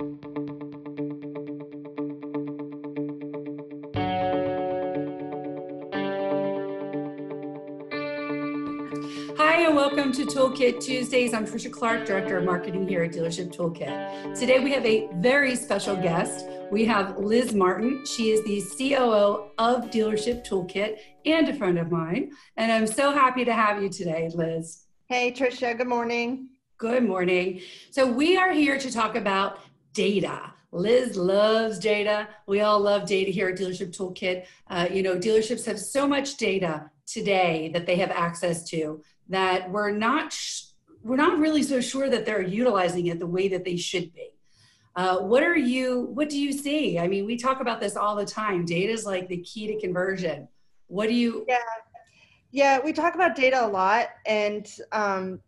Hi, and welcome to Toolkit Tuesdays. I'm Trisha Clark, Director of Marketing here at Dealership Toolkit. Today we have a very special guest. We have Liz Martin. She is the COO of Dealership Toolkit and a friend of mine. And I'm so happy to have you today, Liz. Hey, Trisha. Good morning. Good morning. So, we are here to talk about data. Liz loves data. We all love data here at Dealership Toolkit. Uh, you know, dealerships have so much data today that they have access to that we're not sh- we're not really so sure that they're utilizing it the way that they should be. Uh, what are you? What do you see? I mean, we talk about this all the time. Data is like the key to conversion. What do you? Yeah, yeah. We talk about data a lot, and um,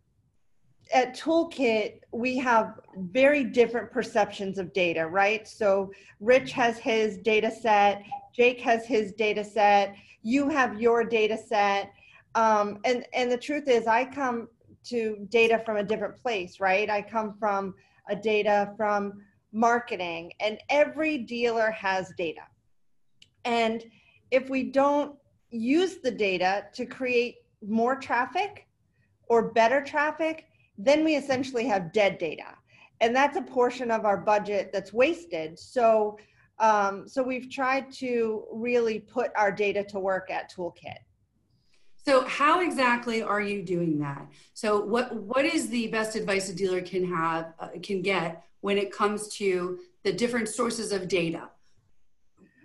at Toolkit, we have very different perceptions of data, right? So Rich has his data set, Jake has his data set, you have your data set. Um, and, and the truth is, I come to data from a different place, right? I come from a data from marketing, and every dealer has data. And if we don't use the data to create more traffic or better traffic, then we essentially have dead data. And that's a portion of our budget that's wasted. So, um, so we've tried to really put our data to work at Toolkit. So how exactly are you doing that? So what what is the best advice a dealer can have uh, can get when it comes to the different sources of data?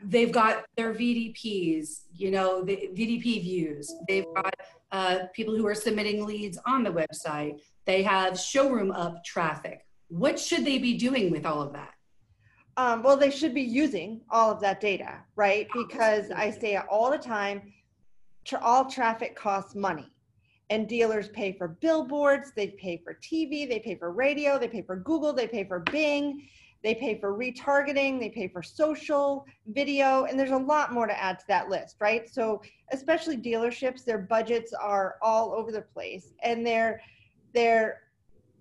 They've got their VDPs, you know, the VDP views. They've got uh, people who are submitting leads on the website. They have showroom up traffic. What should they be doing with all of that? Um, well, they should be using all of that data, right? Because I say it all the time, tra- all traffic costs money. And dealers pay for billboards, they pay for TV, they pay for radio, they pay for Google, they pay for Bing, they pay for retargeting, they pay for social, video, and there's a lot more to add to that list, right? So, especially dealerships, their budgets are all over the place and their their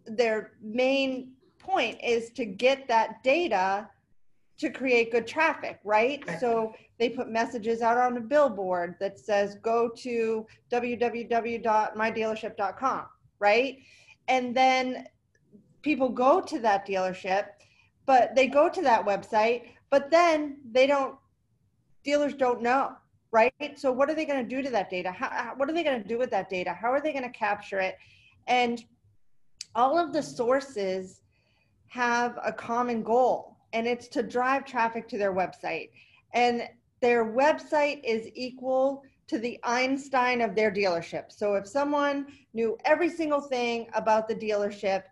their main point is to get that data to create good traffic, right? So they put messages out on a billboard that says go to www.mydealership.com, right? And then people go to that dealership, but they go to that website, but then they don't dealers don't know, right? So what are they going to do to that data? How, what are they going to do with that data? How are they going to capture it? And all of the sources have a common goal, and it's to drive traffic to their website. And their website is equal to the Einstein of their dealership. So if someone knew every single thing about the dealership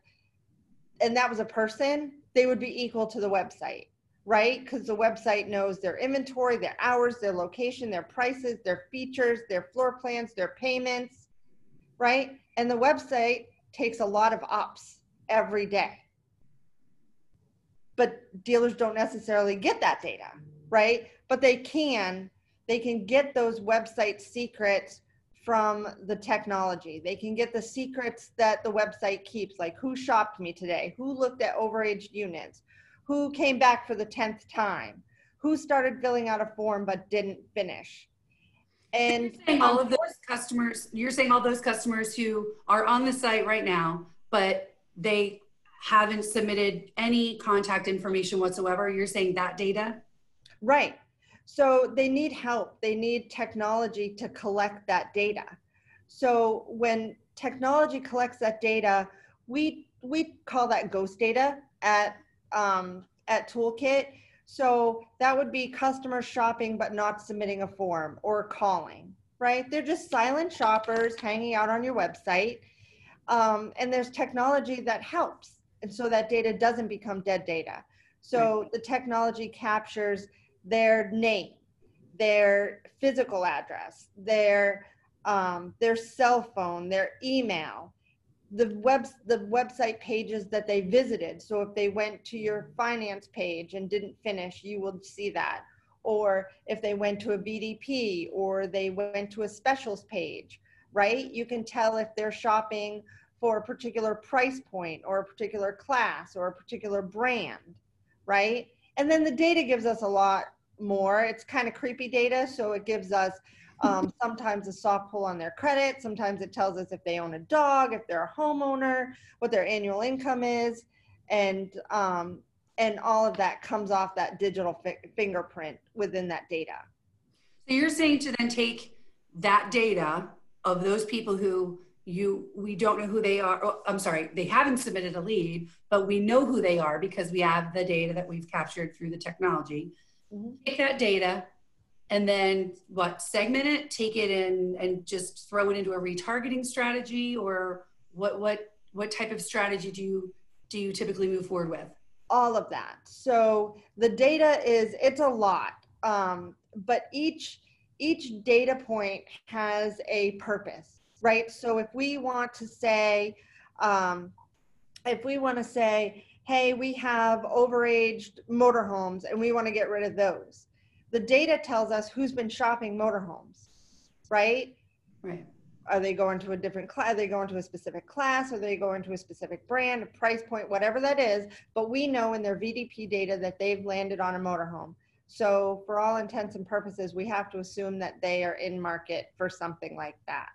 and that was a person, they would be equal to the website, right? Because the website knows their inventory, their hours, their location, their prices, their features, their floor plans, their payments, right? And the website takes a lot of ops every day. But dealers don't necessarily get that data, right? But they can, they can get those website secrets from the technology. They can get the secrets that the website keeps, like who shopped me today, who looked at overaged units, who came back for the 10th time, who started filling out a form but didn't finish, and you're saying all of those customers, you're saying all those customers who are on the site right now, but they haven't submitted any contact information whatsoever. You're saying that data? Right. So they need help. They need technology to collect that data. So when technology collects that data, we we call that ghost data at um, at Toolkit so that would be customers shopping but not submitting a form or calling, right? They're just silent shoppers hanging out on your website. Um, and there's technology that helps. And so that data doesn't become dead data. So right. the technology captures their name, their physical address, their um, their cell phone, their email, the web the website pages that they visited so if they went to your finance page and didn't finish you will see that or if they went to a VDP or they went to a specials page right you can tell if they're shopping for a particular price point or a particular class or a particular brand right? And then the data gives us a lot more. It's kind of creepy data, so it gives us um, sometimes a soft pull on their credit. Sometimes it tells us if they own a dog, if they're a homeowner, what their annual income is, and um, and all of that comes off that digital fi- fingerprint within that data. So you're saying to then take that data of those people who you we don't know who they are oh, i'm sorry they haven't submitted a lead but we know who they are because we have the data that we've captured through the technology mm-hmm. take that data and then what segment it take it in and just throw it into a retargeting strategy? Or what what what type of strategy do you do you typically move forward with? All of that. So the data is it's a lot. Um, but each each data point has a purpose right? So if we want to say um, if we want to say hey we have overaged motorhomes and we want to get rid of those the data tells us who's been shopping motorhomes, right? Right. Are they going to a different class? Are they going to a specific class? Are they going to a specific brand, a price point, whatever that is? But we know in their VDP data that they've landed on a motorhome. So for all intents and purposes, we have to assume that they are in market for something like that.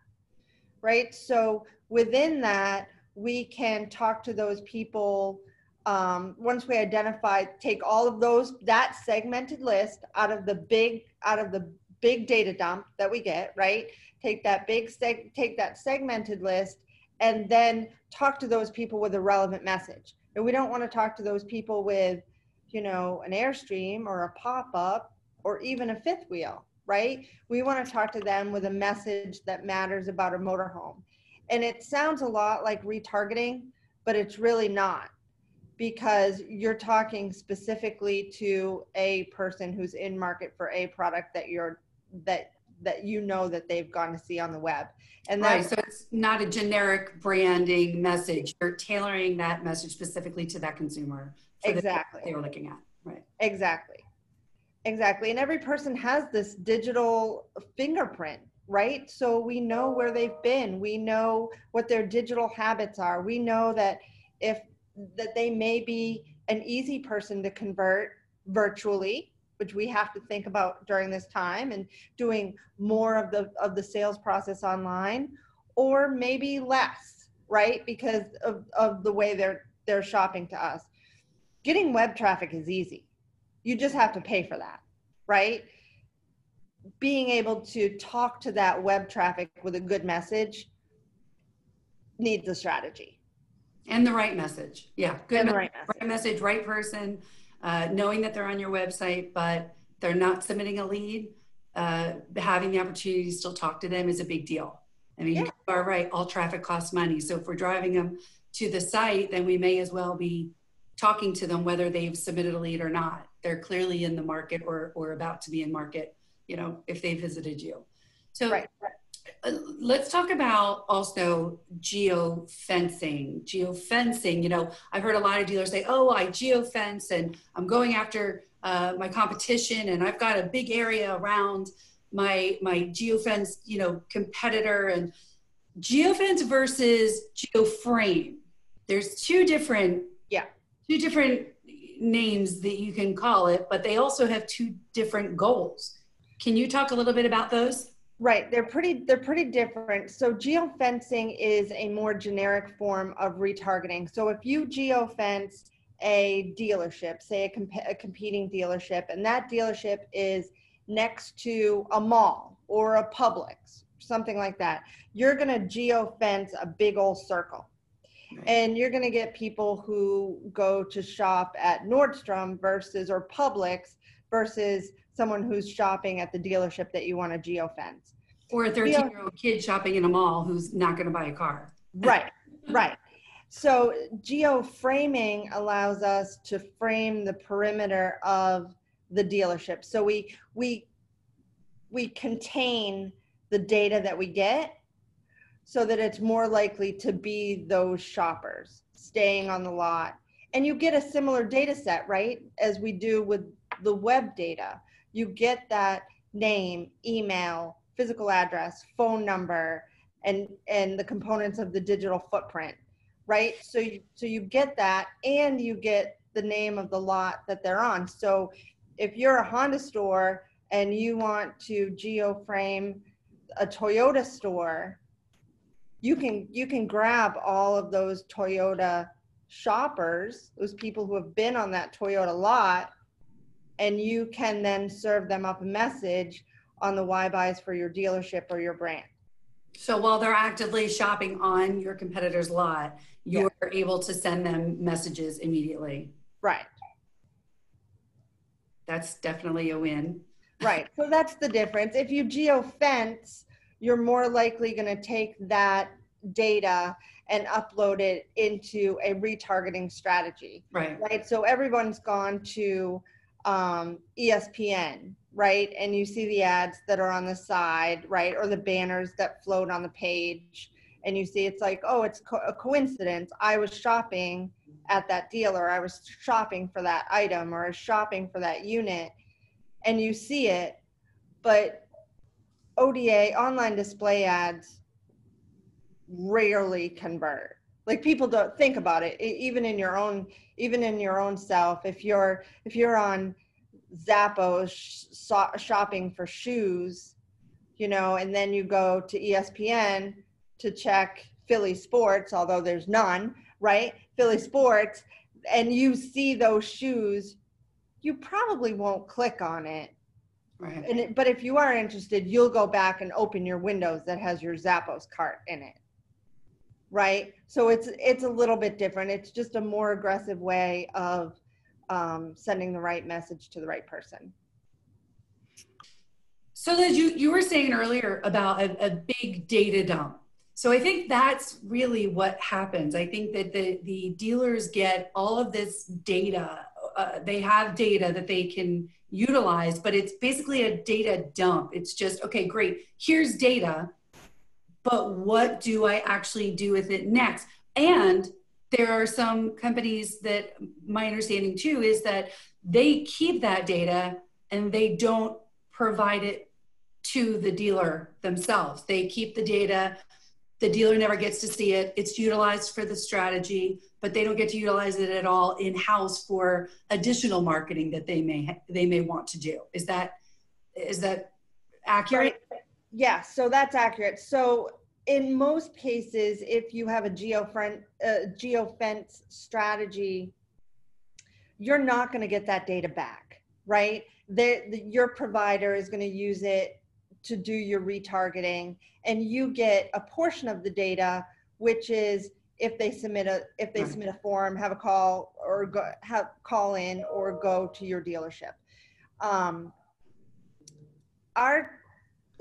Right? So within that, we can talk to those people um, once we identify, take all of those, that segmented list out of the big, out of the big data dump that we get, right? Take that big, seg- take that segmented list and then talk to those people with a relevant message. And we don't want to talk to those people with, you know, an Airstream or a pop up or even a fifth wheel, right? We want to talk to them with a message that matters about a motorhome. And it sounds a lot like retargeting, but it's really not because you're talking specifically to a person who's in market for a product that you're that that you know that they've gone to see on the web. And right so it's not a generic branding message. You're tailoring that message specifically to that consumer exactly. they were looking at right. Exactly. Exactly and every person has this digital fingerprint right? So we know where they've been. We know what their digital habits are. We know that if that they may be an easy person to convert virtually which we have to think about during this time and doing more of the of the sales process online or maybe less right? Because of, of the way they're they're shopping to us. Getting web traffic is easy. You just have to pay for that right? Being able to talk to that web traffic with a good message needs a strategy and the right message. Yeah, good and right, message. right message, right person, uh, knowing that they're on your website, but they're not submitting a lead. Uh, having the opportunity to still talk to them is a big deal. I mean, yeah. you are right. All traffic costs money. So if we're driving them to the site, then we may as well be talking to them whether they've submitted a lead or not. They're clearly in the market or or about to be in market. You know, if they visited you. So right. Uh, let's talk about also geo fencing. Geo fencing, you know, I've heard a lot of dealers say, "Oh, I geo fence and I'm going after uh, my competition, and I've got a big area around my my geo fence, you know, competitor." And geo fence versus geo frame. There's two different, yeah, two different names that you can call it, but they also have two different goals. Can you talk a little bit about those? Right, they're pretty they're pretty different. So geofencing is a more generic form of retargeting. So if you geofence a dealership, say a, comp- a competing dealership, and that dealership is next to a mall or a Publix, something like that, you're going to geofence a big old circle. And you're going to get people who go to shop at Nordstrom versus or Publix versus someone who's shopping at the dealership that you want to geofence. Or a 13 year old kid shopping in a mall who's not going to buy a car. Right, right. So geoframing allows us to frame the perimeter of the dealership. So we we we contain the data that we get so that it's more likely to be those shoppers staying on the lot. And you get a similar data set, right? As we do with the web data you get that name, email, physical address, phone number, and and the components of the digital footprint, right? So you so you get that, and you get the name of the lot that they're on. So if you're a Honda store and you want to geoframe a Toyota store, you can you can grab all of those Toyota shoppers, those people who have been on that Toyota lot, and you can then serve them up a message on the why buys for your dealership or your brand. So while they're actively shopping on your competitor's lot, you're yeah. able to send them messages immediately. Right. That's definitely a win. Right. So that's the difference. If you geofence, you're more likely going to take that data and upload it into a retargeting strategy. Right. Right. So everyone's gone to um, ESPN, right? And you see the ads that are on the side, right? Or the banners that float on the page. And you see it's like, oh, it's co- a coincidence. I was shopping at that dealer. I was shopping for that item or shopping for that unit. And you see it. But ODA, online display ads, rarely convert like people don't think about it even in your own even in your own self. If you're if you're on zappos sh- shopping for shoes you know and then you go to espn to check philly sports although there's none right? Philly sports and you see those shoes you probably won't click on it. Right. And it, but if you are interested you'll go back and open your windows that has your zappos cart in it right? So it's it's a little bit different. It's just a more aggressive way of um, sending the right message to the right person. So Liz, you, you were saying earlier about a, a big data dump. So I think that's really what happens. I think that the, the dealers get all of this data. Uh, they have data that they can utilize, but it's basically a data dump. It's just, okay, great, here's data but what do I actually do with it next? And there are some companies that my understanding too is that they keep that data and they don't provide it to the dealer themselves. They keep the data, the dealer never gets to see it. It's utilized for the strategy, but they don't get to utilize it at all in house for additional marketing that they may they may want to do. Is that is that accurate? Right. Yeah, so that's accurate. So in most cases, if you have a geofence, uh, geofence strategy, you're not going to get that data back, right? The, the, your provider is going to use it to do your retargeting, and you get a portion of the data, which is if they submit a if they submit a form, have a call or go have call in or go to your dealership. Um, our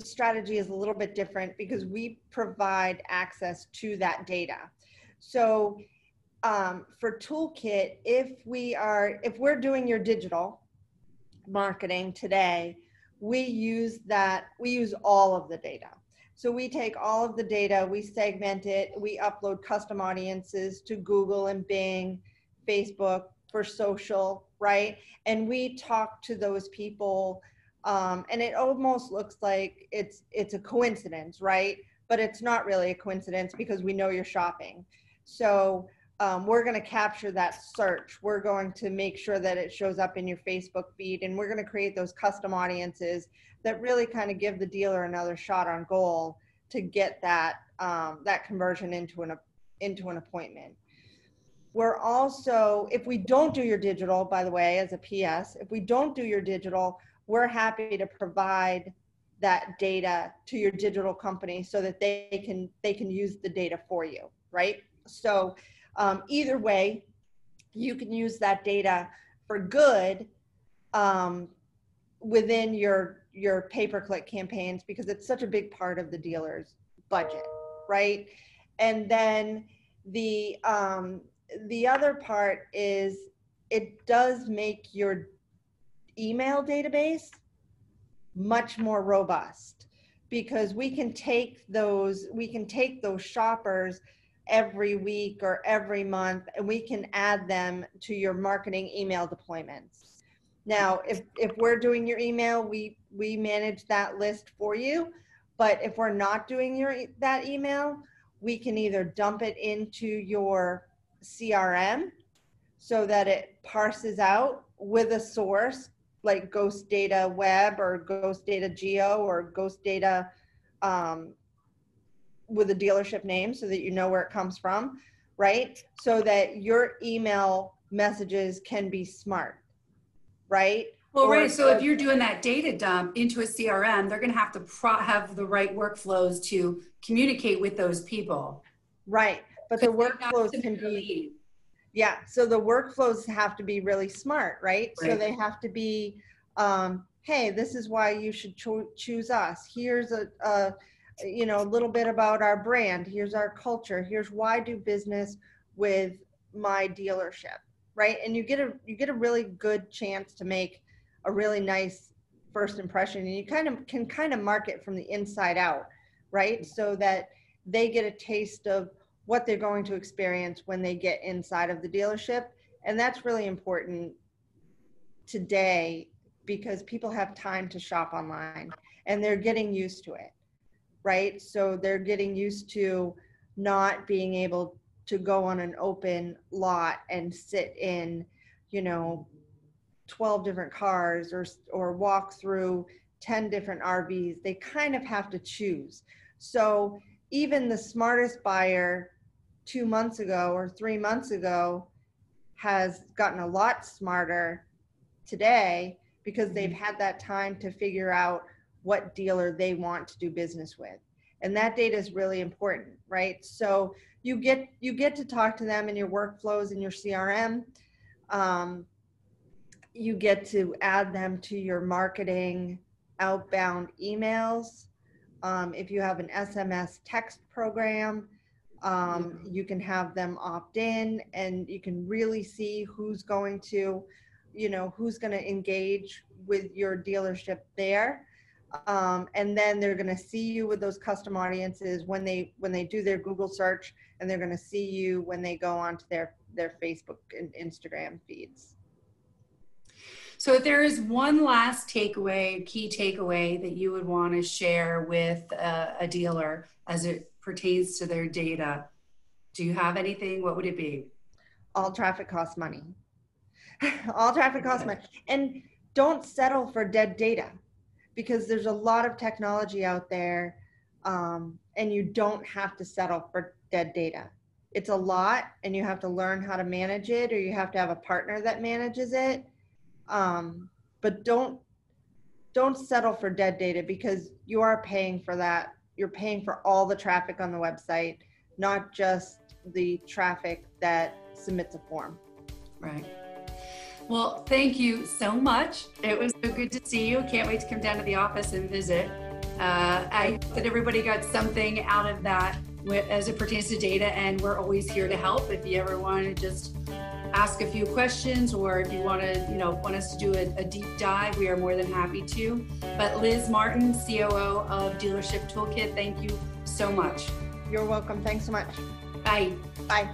strategy is a little bit different because we provide access to that data. So um, for Toolkit, if we are, if we're doing your digital marketing today, we use that, we use all of the data. So we take all of the data, we segment it, we upload custom audiences to Google and Bing, Facebook for social, right? And we talk to those people um, and it almost looks like it's it's a coincidence, right? But it's not really a coincidence because we know you're shopping. So um, we're going to capture that search. We're going to make sure that it shows up in your Facebook feed, and we're going to create those custom audiences that really kind of give the dealer another shot on goal to get that um, that conversion into an into an appointment. We're also, if we don't do your digital, by the way, as a PS, if we don't do your digital, we're happy to provide that data to your digital company so that they can they can use the data for you right? So um, either way you can use that data for good um, within your your pay-per-click campaigns because it's such a big part of the dealer's budget right? And then the um, the other part is it does make your email database much more robust because we can take those we can take those shoppers every week or every month and we can add them to your marketing email deployments. Now if if we're doing your email we we manage that list for you but if we're not doing your that email we can either dump it into your crm so that it parses out with a source like Ghost Data Web or Ghost Data Geo or Ghost Data um, with a dealership name so that you know where it comes from, right? So that your email messages can be smart, right? Well, Or right. So if you're doing that data dump into a CRM, they're going to have to pro- have the right workflows to communicate with those people. Right, but the Because they're not workflows can be Yeah, so the workflows have to be really smart, right? So they have to be, um, hey, this is why you should cho- choose us. Here's a, a, you know, a little bit about our brand. Here's our culture. Here's why I do business with my dealership, right? And you get a you get a really good chance to make a really nice first impression, and you kind of can kind of market from the inside out, right? So that they get a taste of what they're going to experience when they get inside of the dealership. And that's really important today because people have time to shop online and they're getting used to it, right? So they're getting used to not being able to go on an open lot and sit in, you know, 12 different cars or or walk through 10 different RVs. They kind of have to choose. So even the smartest buyer two months ago or three months ago has gotten a lot smarter today because they've had that time to figure out what dealer they want to do business with. And that data is really important right? So you get you get to talk to them in your workflows in your crm um, you get to add them to your marketing outbound emails. Um, if you have an sms text program um, you can have them opt in and you can really see who's going to you know who's going to engage with your dealership there. Um, and then they're going to see you with those custom audiences when they when they do their google search and they're going to see you when they go onto their their facebook and instagram feeds. So if there is one last takeaway, key takeaway that you would want to share with a, a dealer as it pertains to their data, do you have anything? What would it be? all traffic costs money. All traffic costs money. And don't settle for dead data because there's a lot of technology out there um, and you don't have to settle for dead data. It's a lot and you have to learn how to manage it or you have to have a partner that manages it. Um, but don't don't settle for dead data because you are paying for that you're paying for all the traffic on the website not just the traffic that submits a form Right. Well, thank you so much. It was so good to see you. Can't wait to come down to the office and visit. Uh, I hope that everybody got something out of that as it pertains to data, and we're always here to help. If you ever want to just ask a few questions, or if you want to, you know, want us to do a, a deep dive, we are more than happy to. But Liz Martin, COO of Dealership Toolkit, thank you so much. you're welcome thanks so much Bye. bye